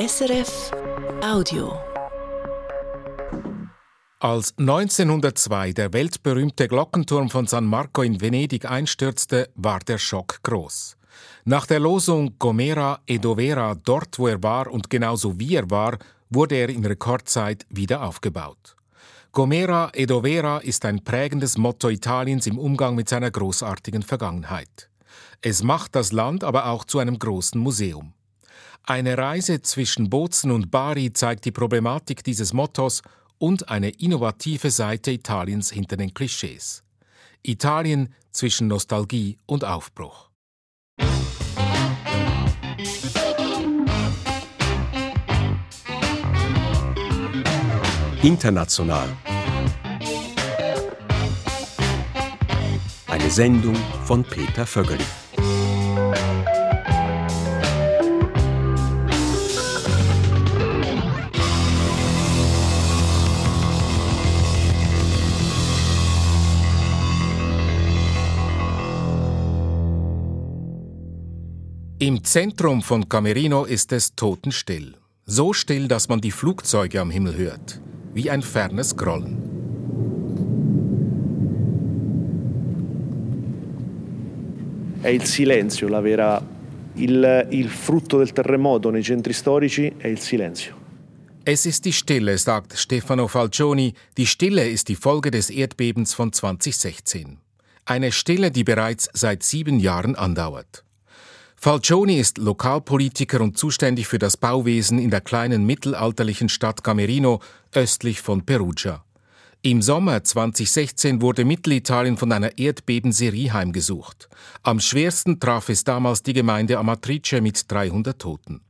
SRF Audio. Als 1902 der weltberühmte Glockenturm von San Marco in Venedig einstürzte, war der Schock groß. Nach der Losung Gomera e dovera dort, wo er war und genauso wie er war, wurde er in Rekordzeit wieder aufgebaut. Gomera e dovera ist ein prägendes Motto Italiens im Umgang mit seiner großartigen Vergangenheit. Es macht das Land aber auch zu einem großen Museum. Eine Reise zwischen Bozen und Bari zeigt die Problematik dieses Mottos und eine innovative Seite Italiens hinter den Klischees. Italien zwischen Nostalgie und Aufbruch. International. Eine Sendung von Peter Vögeli. Im Zentrum von Camerino ist es totenstill. So still, dass man die Flugzeuge am Himmel hört, wie ein fernes Grollen. È il silenzio, la vera, il, il frutto del terremoto nei centri storici è il silenzio. Es ist die Stille, sagt Stefano Falcioni. Die Stille ist die Folge des Erdbebens von 2016. Eine Stille, die bereits seit sieben Jahren andauert. Falcioni ist Lokalpolitiker und zuständig für das Bauwesen in der kleinen mittelalterlichen Stadt Camerino östlich von Perugia. Im Sommer 2016 wurde Mittelitalien von einer Erdbebenserie heimgesucht. Am schwersten traf es damals die Gemeinde Amatrice mit 300 Toten.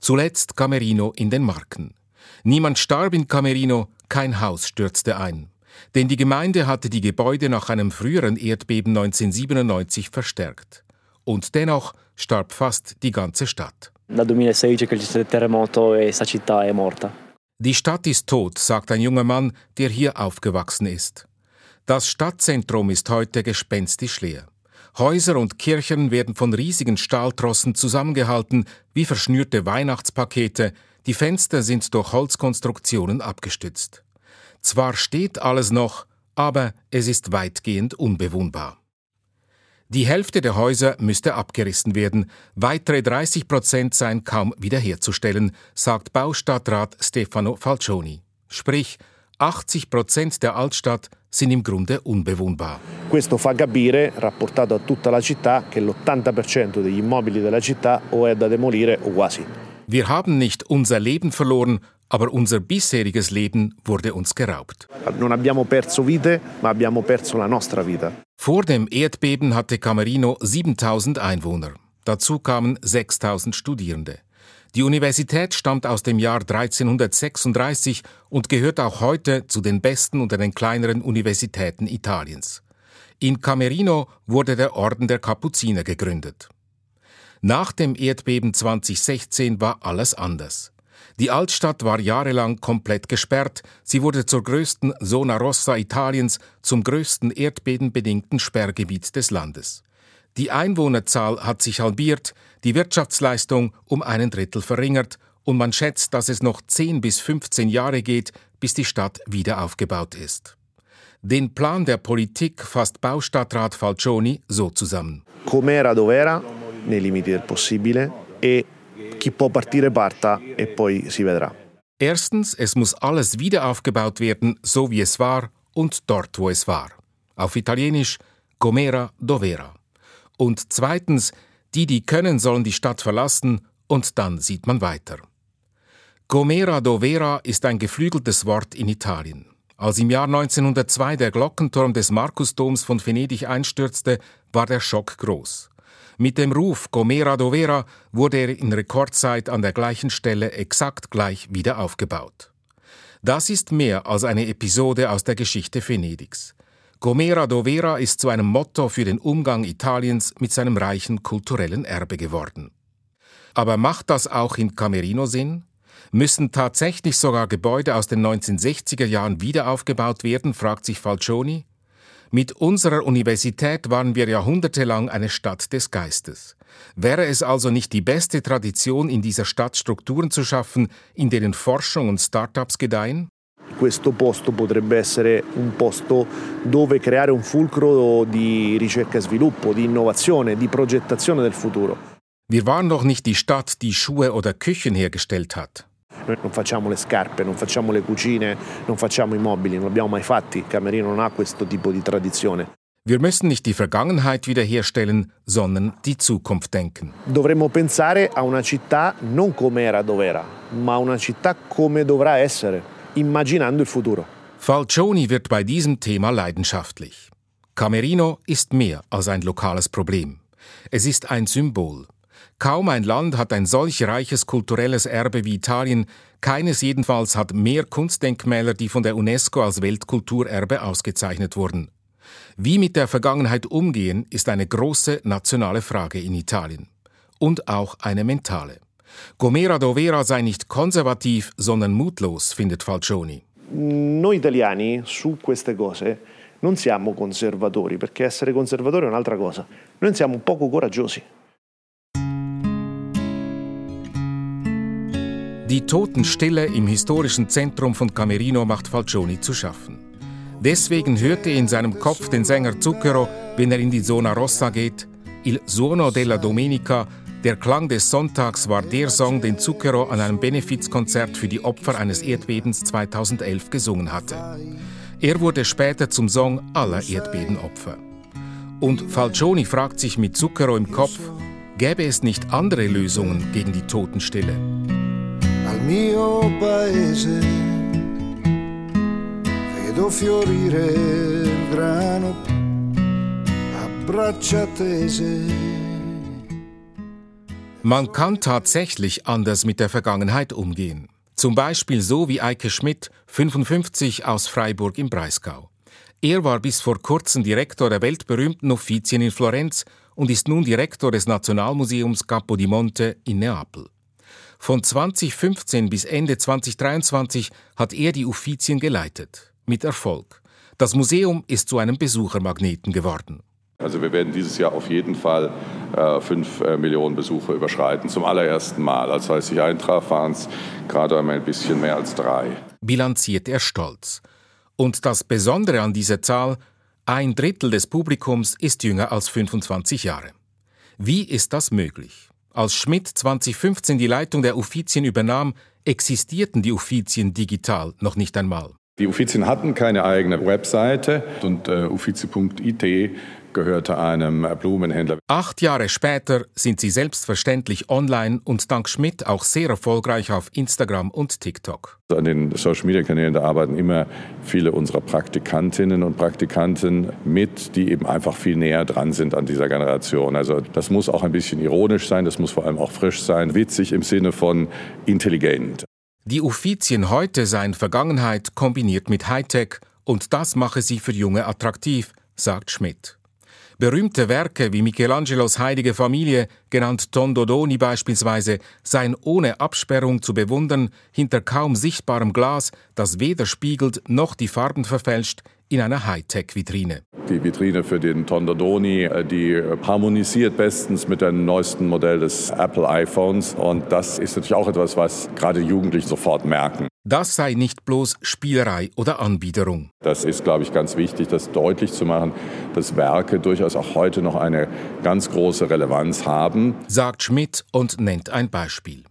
Zuletzt Camerino in den Marken. Niemand starb in Camerino, kein Haus stürzte ein. Denn die Gemeinde hatte die Gebäude nach einem früheren Erdbeben 1997 verstärkt. Und dennoch starb fast die ganze Stadt. Da 2016 che c'è il terremoto e. Die Stadt ist tot, sagt ein junger Mann, der hier aufgewachsen ist. Das Stadtzentrum ist heute gespenstisch leer. Häuser und Kirchen werden von riesigen Stahltrossen zusammengehalten wie verschnürte Weihnachtspakete, die Fenster sind durch Holzkonstruktionen abgestützt. Zwar steht alles noch, aber es ist weitgehend unbewohnbar. Die Hälfte der Häuser müsste abgerissen werden, weitere 30 Prozent seien kaum wiederherzustellen, sagt Baustadtrat Stefano Falcioni. Sprich, 80 Prozent der Altstadt sind im Grunde unbewohnbar. Questo fa capire, rapportato a tutta la città, che l'80% degli immobili della città o è da demolire o quasi. Wir haben nicht unser Leben verloren, aber unser bisheriges Leben wurde uns geraubt. Non abbiamo perso vite, ma abbiamo perso la nostra vita. Vor dem Erdbeben hatte Camerino 7000 Einwohner. Dazu kamen 6000 Studierende. Die Universität stammt aus dem Jahr 1336 und gehört auch heute zu den besten unter den kleineren Universitäten Italiens. In Camerino wurde der Orden der Kapuziner gegründet. Nach dem Erdbeben 2016 war alles anders. Die Altstadt war jahrelang komplett gesperrt, sie wurde zur größten Zona Rossa Italiens, zum größten erdbebenbedingten Sperrgebiet des Landes. Die Einwohnerzahl hat sich halbiert, die Wirtschaftsleistung um einen Drittel verringert und man schätzt, dass es noch 10 bis 15 Jahre geht, bis die Stadt wieder aufgebaut ist. Den Plan der Politik fasst Baustadtrat Falcioni so zusammen. Com'era dov'era, nei limiti del possibile, e chi può partire parta e poi si vedrà. Erstens, es muss alles wieder aufgebaut werden, so wie es war und dort, wo es war. Auf Italienisch Comera dovera. Und zweitens, die, die können, sollen die Stadt verlassen und dann sieht man weiter. Comera dovera ist ein geflügeltes Wort in Italien. Als im Jahr 1902 der Glockenturm des Markusdoms von Venedig einstürzte, war der Schock groß. Mit dem Ruf Gomera Dovera wurde er in Rekordzeit an der gleichen Stelle exakt gleich wieder aufgebaut. Das ist mehr als eine Episode aus der Geschichte Venedigs. Gomera Dovera ist zu einem Motto für den Umgang Italiens mit seinem reichen kulturellen Erbe geworden. Aber macht das auch in Camerino Sinn? Müssen tatsächlich sogar Gebäude aus den 1960er Jahren wieder aufgebaut werden, fragt sich Falcioni. Mit unserer Universität waren wir jahrhundertelang eine Stadt des Geistes. Wäre es also nicht die beste Tradition, in dieser Stadt Strukturen zu schaffen, in denen Forschung und Startups gedeihen? Questo posto potrebbe essere un posto dove creare un fulcro di ricerca e sviluppo, di innovazione, di progettazione del futuro. Wir waren doch nicht die Stadt, die Schuhe oder Küchen hergestellt hat. Noi non facciamo le scarpe, non facciamo le cucine, non facciamo i mobili, non abbiamo mai fatti. Camerino non ha questo tipo di tradizione. Wir müssen nicht die Vergangenheit wiederherstellen, sondern die Zukunft denken. Dovremmo pensare a una città non come era dove era, ma una città come dovrà essere, immaginando il futuro. Falcioni wird bei diesem Thema leidenschaftlich. Camerino ist mehr als ein lokales Problem. Es ist ein Symbol. Kaum ein Land hat ein solch reiches kulturelles Erbe wie Italien, keines jedenfalls hat mehr Kunstdenkmäler, die von der UNESCO als Weltkulturerbe ausgezeichnet wurden. Wie mit der Vergangenheit umgehen, ist eine große nationale Frage in Italien. Und auch eine mentale. Gomera Dovera sei nicht konservativ, sondern mutlos, findet Falcioni. Noi italiani su queste cose non siamo conservatori, perché essere conservatori è un'altra cosa. Noi siamo poco coraggiosi. Die Totenstille im historischen Zentrum von Camerino macht Falcioni zu schaffen. Deswegen hörte er in seinem Kopf den Sänger Zucchero, wenn er in die Zona Rossa geht. Il suono della domenica, der Klang des Sonntags war der Song, den Zucchero an einem Benefizkonzert für die Opfer eines Erdbebens 2011 gesungen hatte. Er wurde später zum Song aller Erdbebenopfer. Und Falcioni fragt sich mit Zucchero im Kopf, gäbe es nicht andere Lösungen gegen die Totenstille? Mio paese vedo fiorire il grano a braccia tese. Man kann tatsächlich anders mit der Vergangenheit umgehen. Zum Beispiel so wie Eike Schmidt, 55 aus Freiburg im Breisgau. Er war bis vor kurzem Direktor der weltberühmten Uffizien in Florenz und ist nun Direktor des Nationalmuseums Capo di Monte in Neapel. Von 2015 bis Ende 2023 hat er die Uffizien geleitet mit Erfolg. Das Museum ist zu einem Besuchermagneten geworden. Also wir werden dieses Jahr auf jeden Fall äh, fünf äh, Millionen Besucher überschreiten, zum allerersten Mal. Als als ich eintraf, waren es gerade einmal ein bisschen mehr als drei. Bilanziert er stolz. Und das Besondere an dieser Zahl, ein Drittel des Publikums ist jünger als 25 Jahre. Wie ist das möglich? Als Schmidt 2015 die Leitung der Uffizien übernahm, existierten die Uffizien digital noch nicht einmal. Die Uffizien hatten keine eigene Webseite und äh, uffizi.it gehörte einem Blumenhändler. Acht Jahre später sind sie selbstverständlich online und dank Schmidt auch sehr erfolgreich auf Instagram und TikTok. An den Social-Media-Kanälen, da arbeiten immer viele unserer Praktikantinnen und Praktikanten mit, die eben einfach viel näher dran sind an dieser Generation. Also das muss auch ein bisschen ironisch sein, das muss vor allem auch frisch sein, witzig im Sinne von intelligent. Die Uffizien heute seien Vergangenheit kombiniert mit Hightech und das mache sie für Junge attraktiv, sagt Schmidt. Berühmte Werke wie Michelangelos Heilige Familie, genannt Tondodoni beispielsweise, seien ohne Absperrung zu bewundern, hinter kaum sichtbarem Glas, das weder spiegelt noch die Farben verfälscht, in einer Hightech-Vitrine. Die Vitrine für den Tondodoni, äh, die harmonisiert bestens mit dem neuesten Modell des Apple iPhones. Und das ist natürlich auch etwas, was gerade Jugendliche sofort merken. Das sei nicht bloß Spielerei oder Anbiederung. Das ist, glaube ich, ganz wichtig, das deutlich zu machen, dass Werke durchaus auch heute noch eine ganz große Relevanz haben. Sagt Schmidt und nennt ein Beispiel.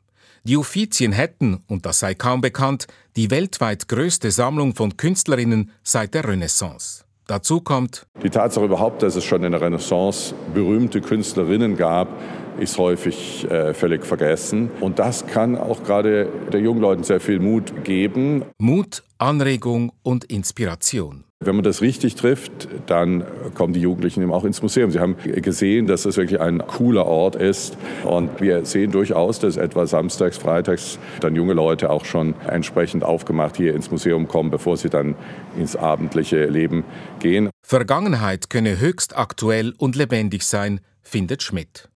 Die Uffizien hätten, und das sei kaum bekannt, die weltweit größte Sammlung von Künstlerinnen seit der Renaissance. Dazu kommt die Tatsache überhaupt, dass es schon in der Renaissance berühmte Künstlerinnen gab, ist häufig äh, völlig vergessen. Und das kann auch gerade der jungen Leuten sehr viel Mut geben. Mut, Anregung und Inspiration. Wenn man das richtig trifft, dann kommen die Jugendlichen eben auch ins Museum. Sie haben gesehen, dass es wirklich ein cooler Ort ist. Und wir sehen durchaus, dass etwa samstags, freitags dann junge Leute auch schon entsprechend aufgemacht hier ins Museum kommen, bevor sie dann ins abendliche Leben gehen. Vergangenheit könne höchst aktuell und lebendig sein, findet Schmidt.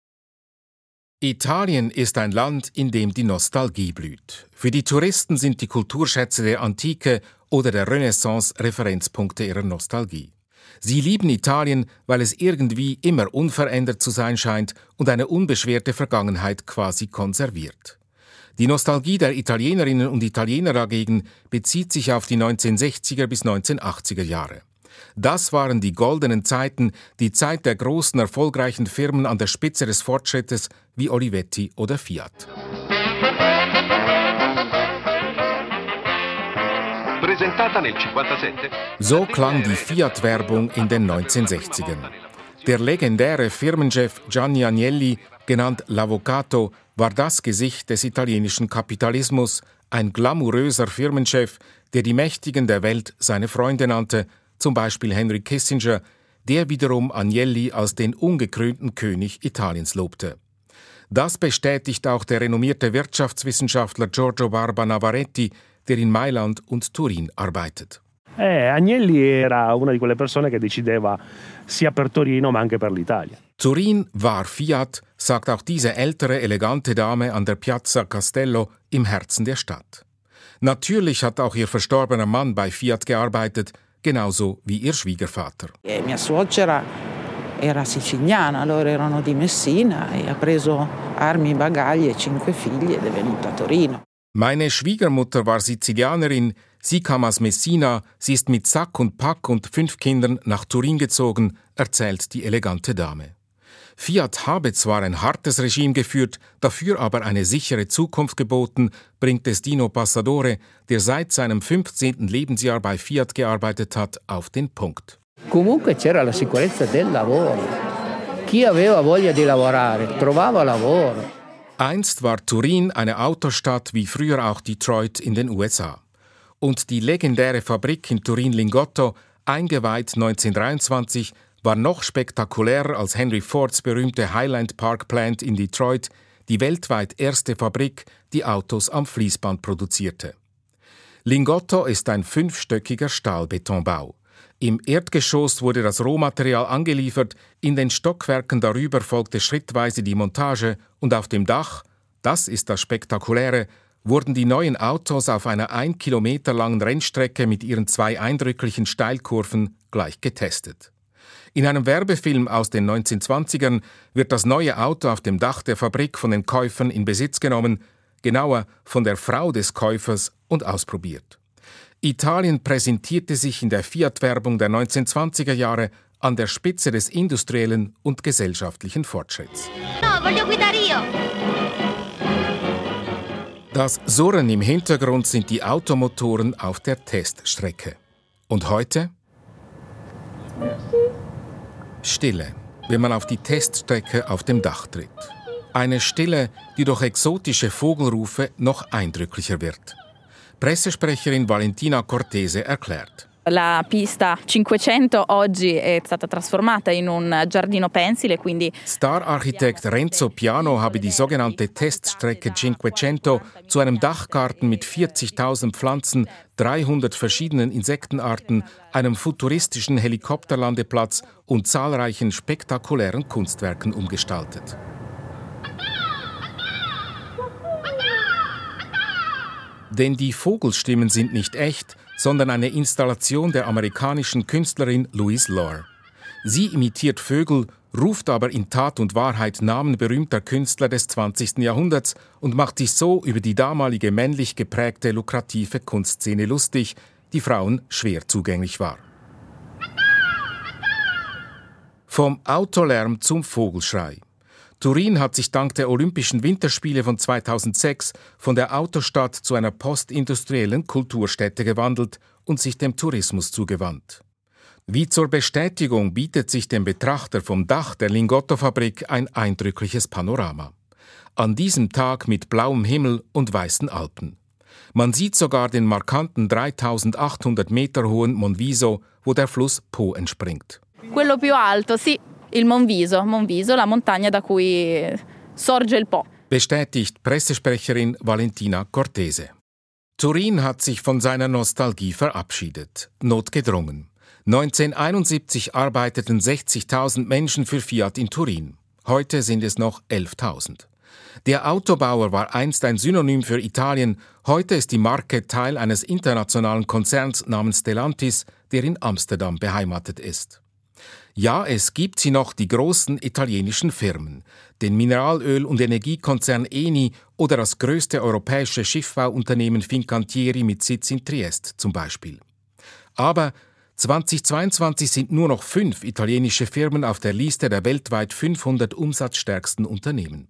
Italien ist ein Land, in dem die Nostalgie blüht. Für die Touristen sind die Kulturschätze der Antike oder der Renaissance Referenzpunkte ihrer Nostalgie. Sie lieben Italien, weil es irgendwie immer unverändert zu sein scheint und eine unbeschwerte Vergangenheit quasi konserviert. Die Nostalgie der Italienerinnen und Italiener dagegen bezieht sich auf die 1960er bis 1980er Jahre. Das waren die goldenen Zeiten, die Zeit der großen erfolgreichen Firmen an der Spitze des Fortschrittes wie Olivetti oder Fiat. So klang die Fiat-Werbung in den 1960ern. Der legendäre Firmenchef Gianni Agnelli, genannt L'Avvocato, war das Gesicht des italienischen Kapitalismus, ein glamouröser Firmenchef, der die Mächtigen der Welt seine Freunde nannte, zum Beispiel Henry Kissinger, der wiederum Agnelli als den ungekrönten König Italiens lobte. Das bestätigt auch der renommierte Wirtschaftswissenschaftler Giorgio Barba Navaretti, der in Mailand und Turin arbeitet. Eh, Agnelli era una di quelle persone che decideva sia per Torino ma anche per l'Italia. Turin war Fiat, sagt auch diese ältere, elegante Dame an der Piazza Castello im Herzen der Stadt. Natürlich hat auch ihr verstorbener Mann bei Fiat gearbeitet, genauso wie ihr Schwiegervater. E mia suocera era siciliana, loro erano di Messina e ha preso armi, bagagli e cinque figli ed è venuta a Torino. Meine Schwiegermutter war Sizilianerin, sie kam aus Messina, sie ist mit Sack und Pack und fünf Kindern nach Turin gezogen, erzählt die elegante Dame. Fiat habe zwar ein hartes Regime geführt, dafür aber eine sichere Zukunft geboten, bringt es Dino Passadore, der seit seinem 15. Lebensjahr bei Fiat gearbeitet hat, auf den Punkt. Comunque c'era la sicurezza del lavoro. Chi aveva voglia di lavorare trovava lavoro. Einst war Turin eine Autostadt wie früher auch Detroit in den USA. Und die legendäre Fabrik in Turin Lingotto, eingeweiht 1923, war noch spektakulärer als Henry Fords berühmte Highland Park Plant in Detroit, die weltweit erste Fabrik, die Autos am Fließband produzierte. Lingotto ist ein fünfstöckiger Stahlbetonbau. Im Erdgeschoss wurde das Rohmaterial angeliefert, in den Stockwerken darüber folgte schrittweise die Montage und auf dem Dach, das ist das Spektakuläre, wurden die neuen Autos auf einer ein Kilometer langen Rennstrecke mit ihren zwei eindrücklichen Steilkurven gleich getestet. In einem Werbefilm aus den 1920ern wird das neue Auto auf dem Dach der Fabrik von den Käufern in Besitz genommen, genauer von der Frau des Käufers und ausprobiert. Italien präsentierte sich in der Fiat-Werbung der 1920er Jahre an der Spitze des industriellen und gesellschaftlichen Fortschritts. Das Surren im Hintergrund sind die Automotoren auf der Teststrecke. Und heute? Stille, wenn man auf die Teststrecke auf dem Dach tritt. Eine Stille, die durch exotische Vogelrufe noch eindrücklicher wird. Pressesprecherin Valentina Cortese erklärt. La pista 500 oggi è stata trasformata in un giardino pensile, quindi Star-Architekt Renzo Piano habe die sogenannte Teststrecke 500 zu einem Dachgarten mit 40.000 Pflanzen, 300 verschiedenen Insektenarten, einem futuristischen Helikopterlandeplatz und zahlreichen spektakulären Kunstwerken umgestaltet. Denn die Vogelstimmen sind nicht echt, sondern eine Installation der amerikanischen Künstlerin Louise Lahr. Sie imitiert Vögel, ruft aber in Tat und Wahrheit Namen berühmter Künstler des 20. Jahrhunderts und macht sich so über die damalige männlich geprägte lukrative Kunstszene lustig, die Frauen schwer zugänglich war. Vom Autolärm zum Vogelschrei. Turin hat sich dank der Olympischen Winterspiele von 2006 von der Autostadt zu einer postindustriellen Kulturstätte gewandelt und sich dem Tourismus zugewandt. Wie zur Bestätigung bietet sich dem Betrachter vom Dach der Lingotto-Fabrik ein eindrückliches Panorama. An diesem Tag mit blauem Himmel und weißen Alpen. Man sieht sogar den markanten 3800 Meter hohen Monviso, wo der Fluss Po entspringt. Quello più alto, sì, il Monviso, Monviso, la montagna da cui sorge il Po. Bestätigt Pressesprecherin Valentina Cortese. Turin hat sich von seiner Nostalgie verabschiedet, notgedrungen. 1971 arbeiteten 60.000 Menschen für Fiat in Turin. Heute sind es noch 11.000. Der Autobauer war einst ein Synonym für Italien, heute ist die Marke Teil eines internationalen Konzerns namens Stellantis, der in Amsterdam beheimatet ist. Ja, es gibt sie noch, die großen italienischen Firmen, den Mineralöl- und Energiekonzern Eni oder das größte europäische Schiffbauunternehmen Fincantieri mit Sitz in Triest zum Beispiel. Aber 2022 sind nur noch fünf italienische Firmen auf der Liste der weltweit 500 umsatzstärksten Unternehmen.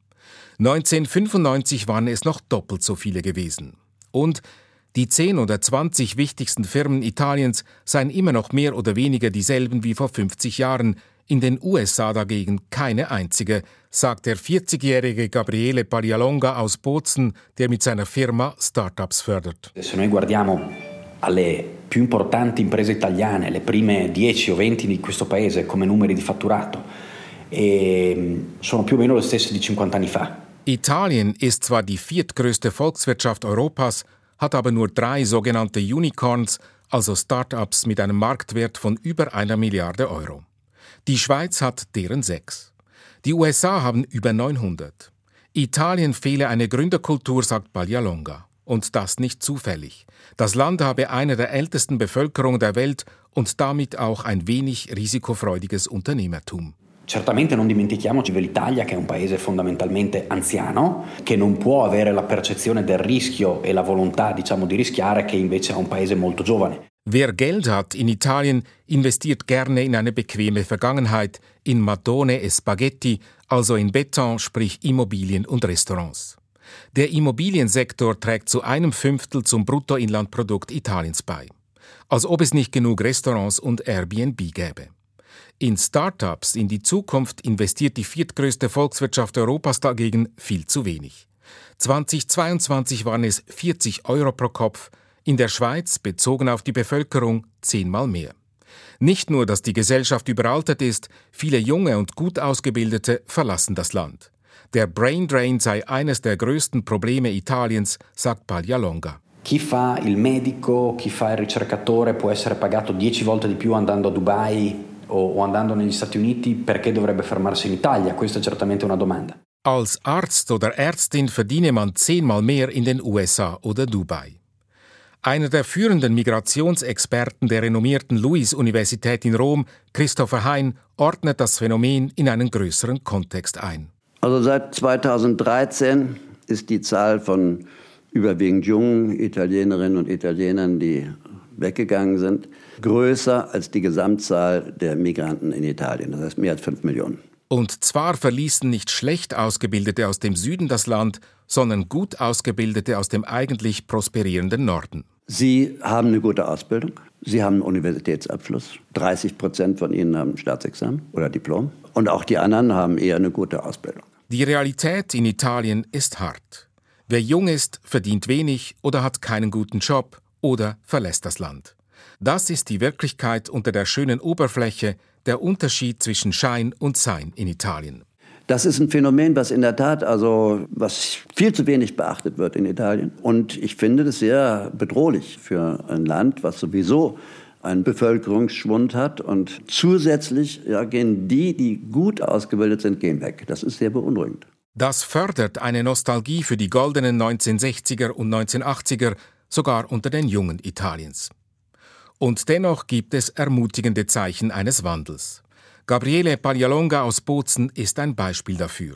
1995 waren es noch doppelt so viele gewesen. Und die 10 oder 20 wichtigsten Firmen Italiens seien immer noch mehr oder weniger dieselben wie vor 50 Jahren, in den USA dagegen keine einzige, sagt der 40-jährige Gabriele Paglialonga aus Bozen, der mit seiner Firma Startups fördert. Alle più importanti imprese italiane, le prime 10 o 20 di questo paese come numeri di fatturato, e sono più o meno le stesse di 50 anni fa. Italien ist zwar die viertgrößte Volkswirtschaft Europas, hat aber nur drei sogenannte Unicorns, also Startups mit einem Marktwert von über einer Milliarde Euro. Die Schweiz hat deren sechs. Die USA haben über 900. Italien fehle eine Gründerkultur, sagt Paglialonga. Und das nicht zufällig. Das Land habe eine der ältesten Bevölkerungen der Welt und damit auch ein wenig risikofreudiges Unternehmertum. Certamente non dimentichiamoci dell'Italia che è un paese fondamentalmente anziano, che non può avere la percezione del rischio e la volontà diciamo, di rischiare che invece è un paese molto giovane. Wer Geld hat in Italien, investiert gerne in eine bequeme Vergangenheit, in Mattone e Spaghetti, also in Beton, sprich Immobilien und Restaurants. Der Immobiliensektor trägt zu einem Fünftel zum Bruttoinlandprodukt Italiens bei. Als ob es nicht genug Restaurants und Airbnb gäbe. In Startups in die Zukunft investiert die viertgrößte Volkswirtschaft Europas dagegen viel zu wenig. 2022 waren es 40 Euro pro Kopf, in der Schweiz, bezogen auf die Bevölkerung, zehnmal mehr. Nicht nur, dass die Gesellschaft überaltert ist, viele junge und gut ausgebildete verlassen das Land. Der Brain Drain sei eines der größten Probleme Italiens, sagt Paglialonga. Chi fa il medico, chi fa il ricercatore può essere pagato 10 volte di più andando a Dubai o, andando negli Stati Uniti, perché dovrebbe fermarsi in Italia? Questa è certamente una domanda. Als Arzt oder Ärztin verdiene man zehnmal mehr in den USA oder Dubai. Einer der führenden Migrationsexperten der renommierten Louis-Universität in Rom, Christopher Hein, ordnet das Phänomen in einen größeren Kontext ein. Also seit 2013 ist die Zahl von überwiegend jungen Italienerinnen und Italienern, die weggegangen sind, größer als die Gesamtzahl der Migranten in Italien. Das heißt mehr als fünf Millionen. Und zwar verließen nicht schlecht Ausgebildete aus dem Süden das Land, sondern gut Ausgebildete aus dem eigentlich prosperierenden Norden. Sie haben eine gute Ausbildung. Sie haben einen Universitätsabschluss. 30 Prozent von ihnen haben Staatsexamen oder Diplom. Und auch die anderen haben eher eine gute Ausbildung. Die Realität in Italien ist hart. Wer jung ist, verdient wenig oder hat keinen guten Job oder verlässt das Land. Das ist die Wirklichkeit unter der schönen Oberfläche, der Unterschied zwischen Schein und Sein in Italien. Das ist ein Phänomen, was in der Tat, also was viel zu wenig beachtet wird in Italien. Und ich finde das sehr bedrohlich für ein Land, was sowieso einen Bevölkerungsschwund hat. Und zusätzlich ja, gehen die, die gut ausgebildet sind, gehen weg. Das ist sehr beunruhigend. Das fördert eine Nostalgie für die goldenen 1960er und 1980er, sogar unter den Jungen Italiens. Und dennoch gibt es ermutigende Zeichen eines Wandels. Gabriele Paglialonga aus Bozen ist ein Beispiel dafür.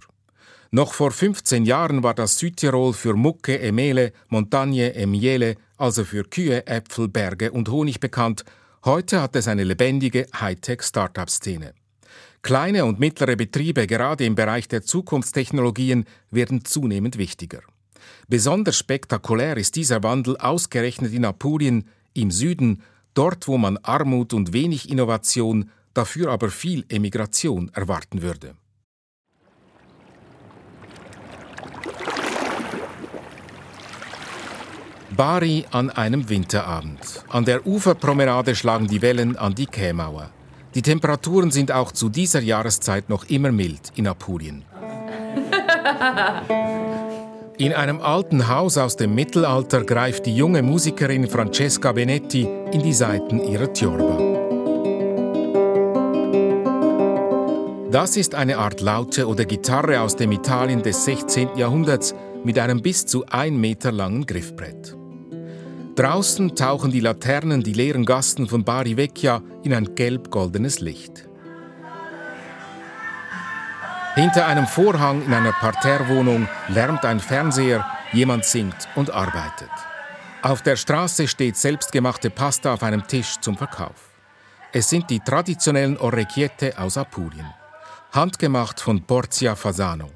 Noch vor 15 Jahren war das Südtirol für Mucke e Mele, Montagne e Miele, also für Kühe, Äpfel, Berge und Honig bekannt. Heute hat es eine lebendige Hightech-Startup-Szene. Kleine und mittlere Betriebe, gerade im Bereich der Zukunftstechnologien, werden zunehmend wichtiger. Besonders spektakulär ist dieser Wandel ausgerechnet in Apulien, im Süden, dort wo man Armut und wenig Innovation, dafür aber viel Emigration erwarten würde. Bari an einem Winterabend. An der Uferpromenade schlagen die Wellen an die Kämauer. Die Temperaturen sind auch zu dieser Jahreszeit noch immer mild in Apulien. In einem alten Haus aus dem Mittelalter greift die junge Musikerin Francesca Benetti in die Saiten ihrer Tiorba. Das ist eine Art Laute oder Gitarre aus dem Italien des 16. Jahrhunderts mit einem bis zu ein Meter langen Griffbrett. Draußen tauchen die Laternen die leeren Gassen von Bari Vecchia in ein gelb-goldenes Licht. Hinter einem Vorhang in einer Parterrewohnung lärmt ein Fernseher, jemand singt und arbeitet. Auf der Straße steht selbstgemachte Pasta auf einem Tisch zum Verkauf. Es sind die traditionellen Orecchiette aus Apulien, handgemacht von Porzia Fasano.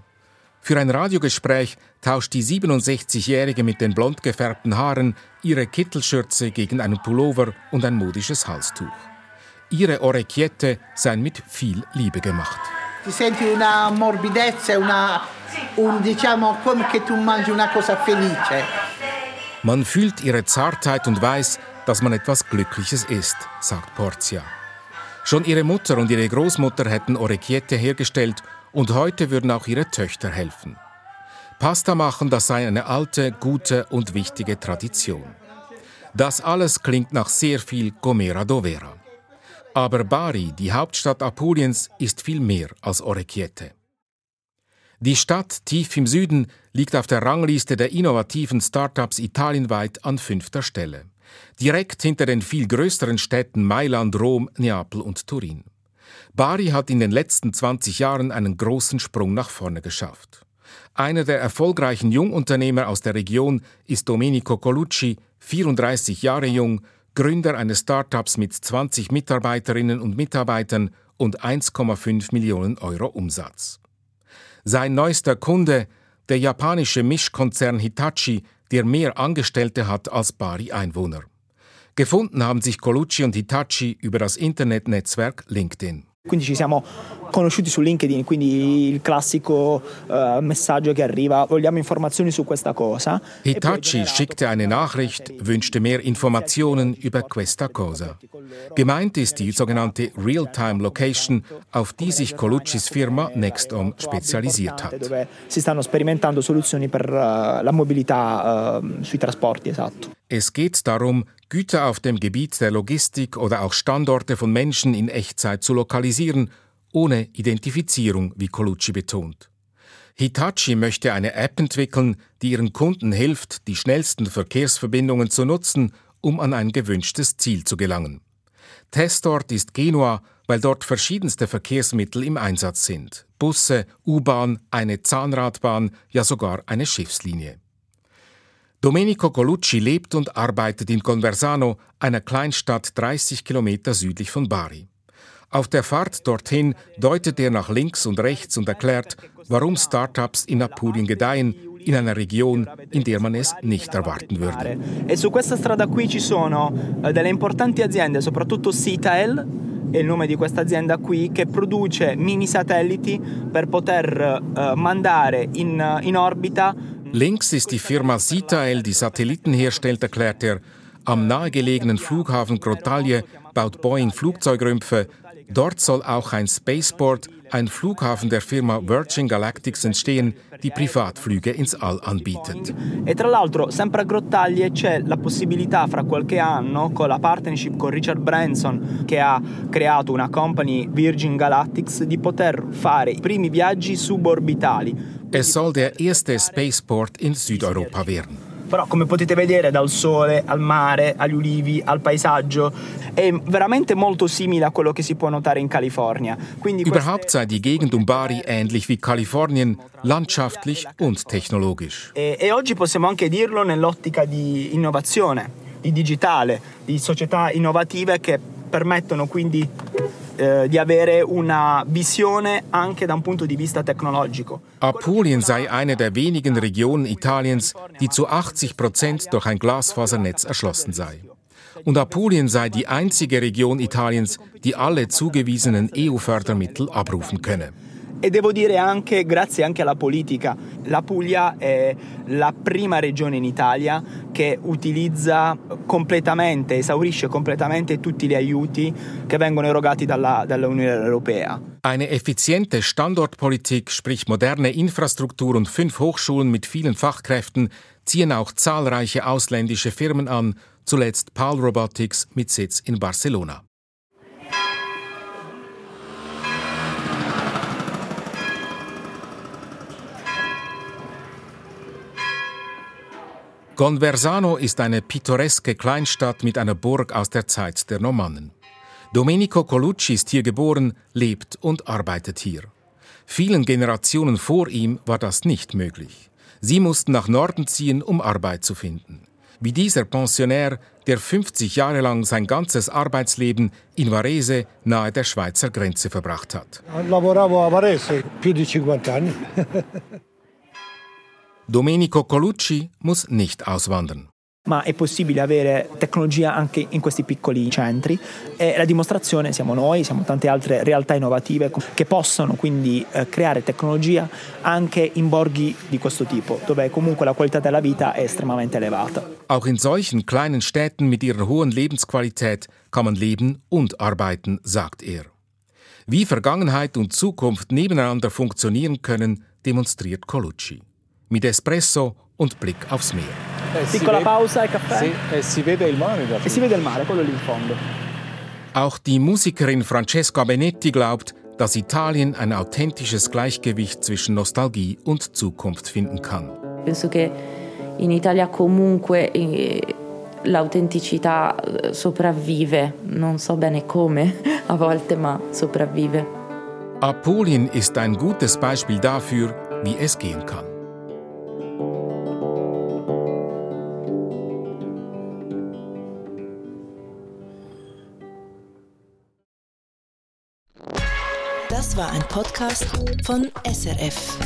Für ein Radiogespräch tauscht die 67-Jährige mit den blond gefärbten Haaren ihre Kittelschürze gegen einen Pullover und ein modisches Halstuch. Ihre Orecchiette seien mit viel Liebe gemacht. Ti senti una morbidezza, una, un, diciamo come che tu mangi una cosa felice. Man fühlt ihre Zartheit und weiß, dass man etwas Glückliches ist, sagt Porzia. Schon ihre Mutter und ihre Großmutter hätten Orecchiette hergestellt und heute würden auch ihre Töchter helfen. Pasta machen, das sei eine alte, gute und wichtige Tradition. Das alles klingt nach sehr viel Gomera Dovera. Aber Bari, die Hauptstadt Apuliens, ist viel mehr als Orecchiette. Die Stadt tief im Süden liegt auf der Rangliste der innovativen Startups italienweit an fünfter Stelle. Direkt hinter den viel größeren Städten Mailand, Rom, Neapel und Turin. Bari hat in den letzten 20 Jahren einen großen Sprung nach vorne geschafft. Einer der erfolgreichen Jungunternehmer aus der Region ist Domenico Colucci, 34 Jahre jung, Gründer eines Startups mit 20 Mitarbeiterinnen und Mitarbeitern und 1,5 Millionen Euro Umsatz. Sein neuester Kunde, der japanische Mischkonzern Hitachi, der mehr Angestellte hat als Bari Einwohner. Gefunden haben sich Colucci und Hitachi über das Internetnetzwerk LinkedIn. Quindi ci siamo conosciuti su LinkedIn, quindi il classico uh, messaggio che arriva, vogliamo informazioni su questa cosa. Hitachi schickte eine Nachricht, wünschte mehr Informationen über questa cosa. Gemeint ist die sogenannte Real-Time Location, auf die sich Coluccis Firma Nextom spezialisiert hat. Dove si stanno sperimentando soluzioni per uh, la mobilità uh, sui trasporti, esatto. Es geht darum, Güter auf dem Gebiet der Logistik oder auch Standorte von Menschen in Echtzeit zu lokalisieren, ohne Identifizierung, wie Colucci betont. Hitachi möchte eine App entwickeln, die ihren Kunden hilft, die schnellsten Verkehrsverbindungen zu nutzen, um an ein gewünschtes Ziel zu gelangen. Testort ist Genua, weil dort verschiedenste Verkehrsmittel im Einsatz sind. Busse, U-Bahn, eine Zahnradbahn, ja sogar eine Schiffslinie. Domenico Colucci lebt und arbeitet in Conversano, einer Kleinstadt 30 Kilometer südlich von Bari. Auf der Fahrt dorthin deutet er nach links und rechts und erklärt, warum Startups in Apulien gedeihen, in einer Region, in der man es nicht erwarten würde. E su questa strada qui ci sono eh, delle importanti aziende, soprattutto Citael, è il nome di questa azienda qui, che produce mini satelliti per poter eh, mandare in, in orbita Links ist die Firma Sitael, die Satelliten herstellt, erklärt er. Am nahegelegenen Flughafen Grotalje baut Boeing Flugzeugrümpfe. Dort soll auch ein Spaceport, ein Flughafen der Firma Virgin Galactics entstehen, die Privatflüge ins All anbietet. E tra l'altro, sempre a Grottaglie c'è la possibilità fra qualche anno, con la partnership con Richard Branson, che ha creato una company Virgin Galactics, di poter fare i primi viaggi suborbitali. Es soll der erste Spaceport in Südeuropa werden. Però come potete vedere dal sole al mare, agli ulivi, al paesaggio, è veramente molto simile a quello che si può notare in California. Überhaupt sei die Gegend um Bari ähnlich wie Kalifornien, landschaftlich und technologisch. E, e oggi possiamo anche dirlo nell'ottica di innovazione, di digitale, di società innovative che permettono quindi eh, di avere una visione anche da un punto di vista tecnologico. Apulien sei eine der wenigen Regionen Italiens, die zu 80 Prozent durch ein Glasfasernetz erschlossen sei. Und Apulien sei die einzige Region Italiens, die alle zugewiesenen EU-Fördermittel abrufen könne. E devo dire anche, grazie anche alla politica, la Puglia è la prima regione in Italia che utilizza completamente, esaurisce completamente tutti gli aiuti che vengono erogati dalla, dall'Unione Europea. Eine effiziente Standortpolitik, sprich moderne Infrastruktur und fünf Hochschulen mit vielen Fachkräften ziehen auch zahlreiche ausländische Firmen an, zuletzt PAL Robotics mit Sitz in Barcelona. Gonversano ist eine pittoreske Kleinstadt mit einer Burg aus der Zeit der Normannen. Domenico Colucci ist hier geboren, lebt und arbeitet hier. Vielen Generationen vor ihm war das nicht möglich. Sie mussten nach Norden ziehen, um Arbeit zu finden. Wie dieser Pensionär, der 50 Jahre lang sein ganzes Arbeitsleben in Varese nahe der Schweizer Grenze verbracht hat. Lavoravo a Varese più di 50 anni. Domenico Colucci muss nicht auswandern. ma è possibile avere tecnologia anche in questi piccoli centri e la dimostrazione siamo noi, siamo tante altre realtà innovative che possono quindi eh, creare tecnologia anche in borghi di questo tipo, dove comunque la qualità della vita è estremamente elevata. Auch in solchen kleinen Städten mit ihrer hohen Lebensqualität kann man leben und arbeiten, sagt er. Wie Vergangenheit und Zukunft nebeneinander funktionieren können, demonstriert Colucci. Mit Espresso und Blick aufs Meer. Piccola pausa e caffè. E si vede il mare E si vede il mare, quello lì in fondo. Auch die Musikerin Francesca Benetti glaubt, dass Italien ein authentisches Gleichgewicht zwischen Nostalgie und Zukunft finden kann. Penso che in Italia comunque eh, l'autenticità eh, sopravvive, non so bene come a volte, ma sopravvive. Apulien ist ein gutes Beispiel dafür, wie es gehen kann. Podcast von SRF.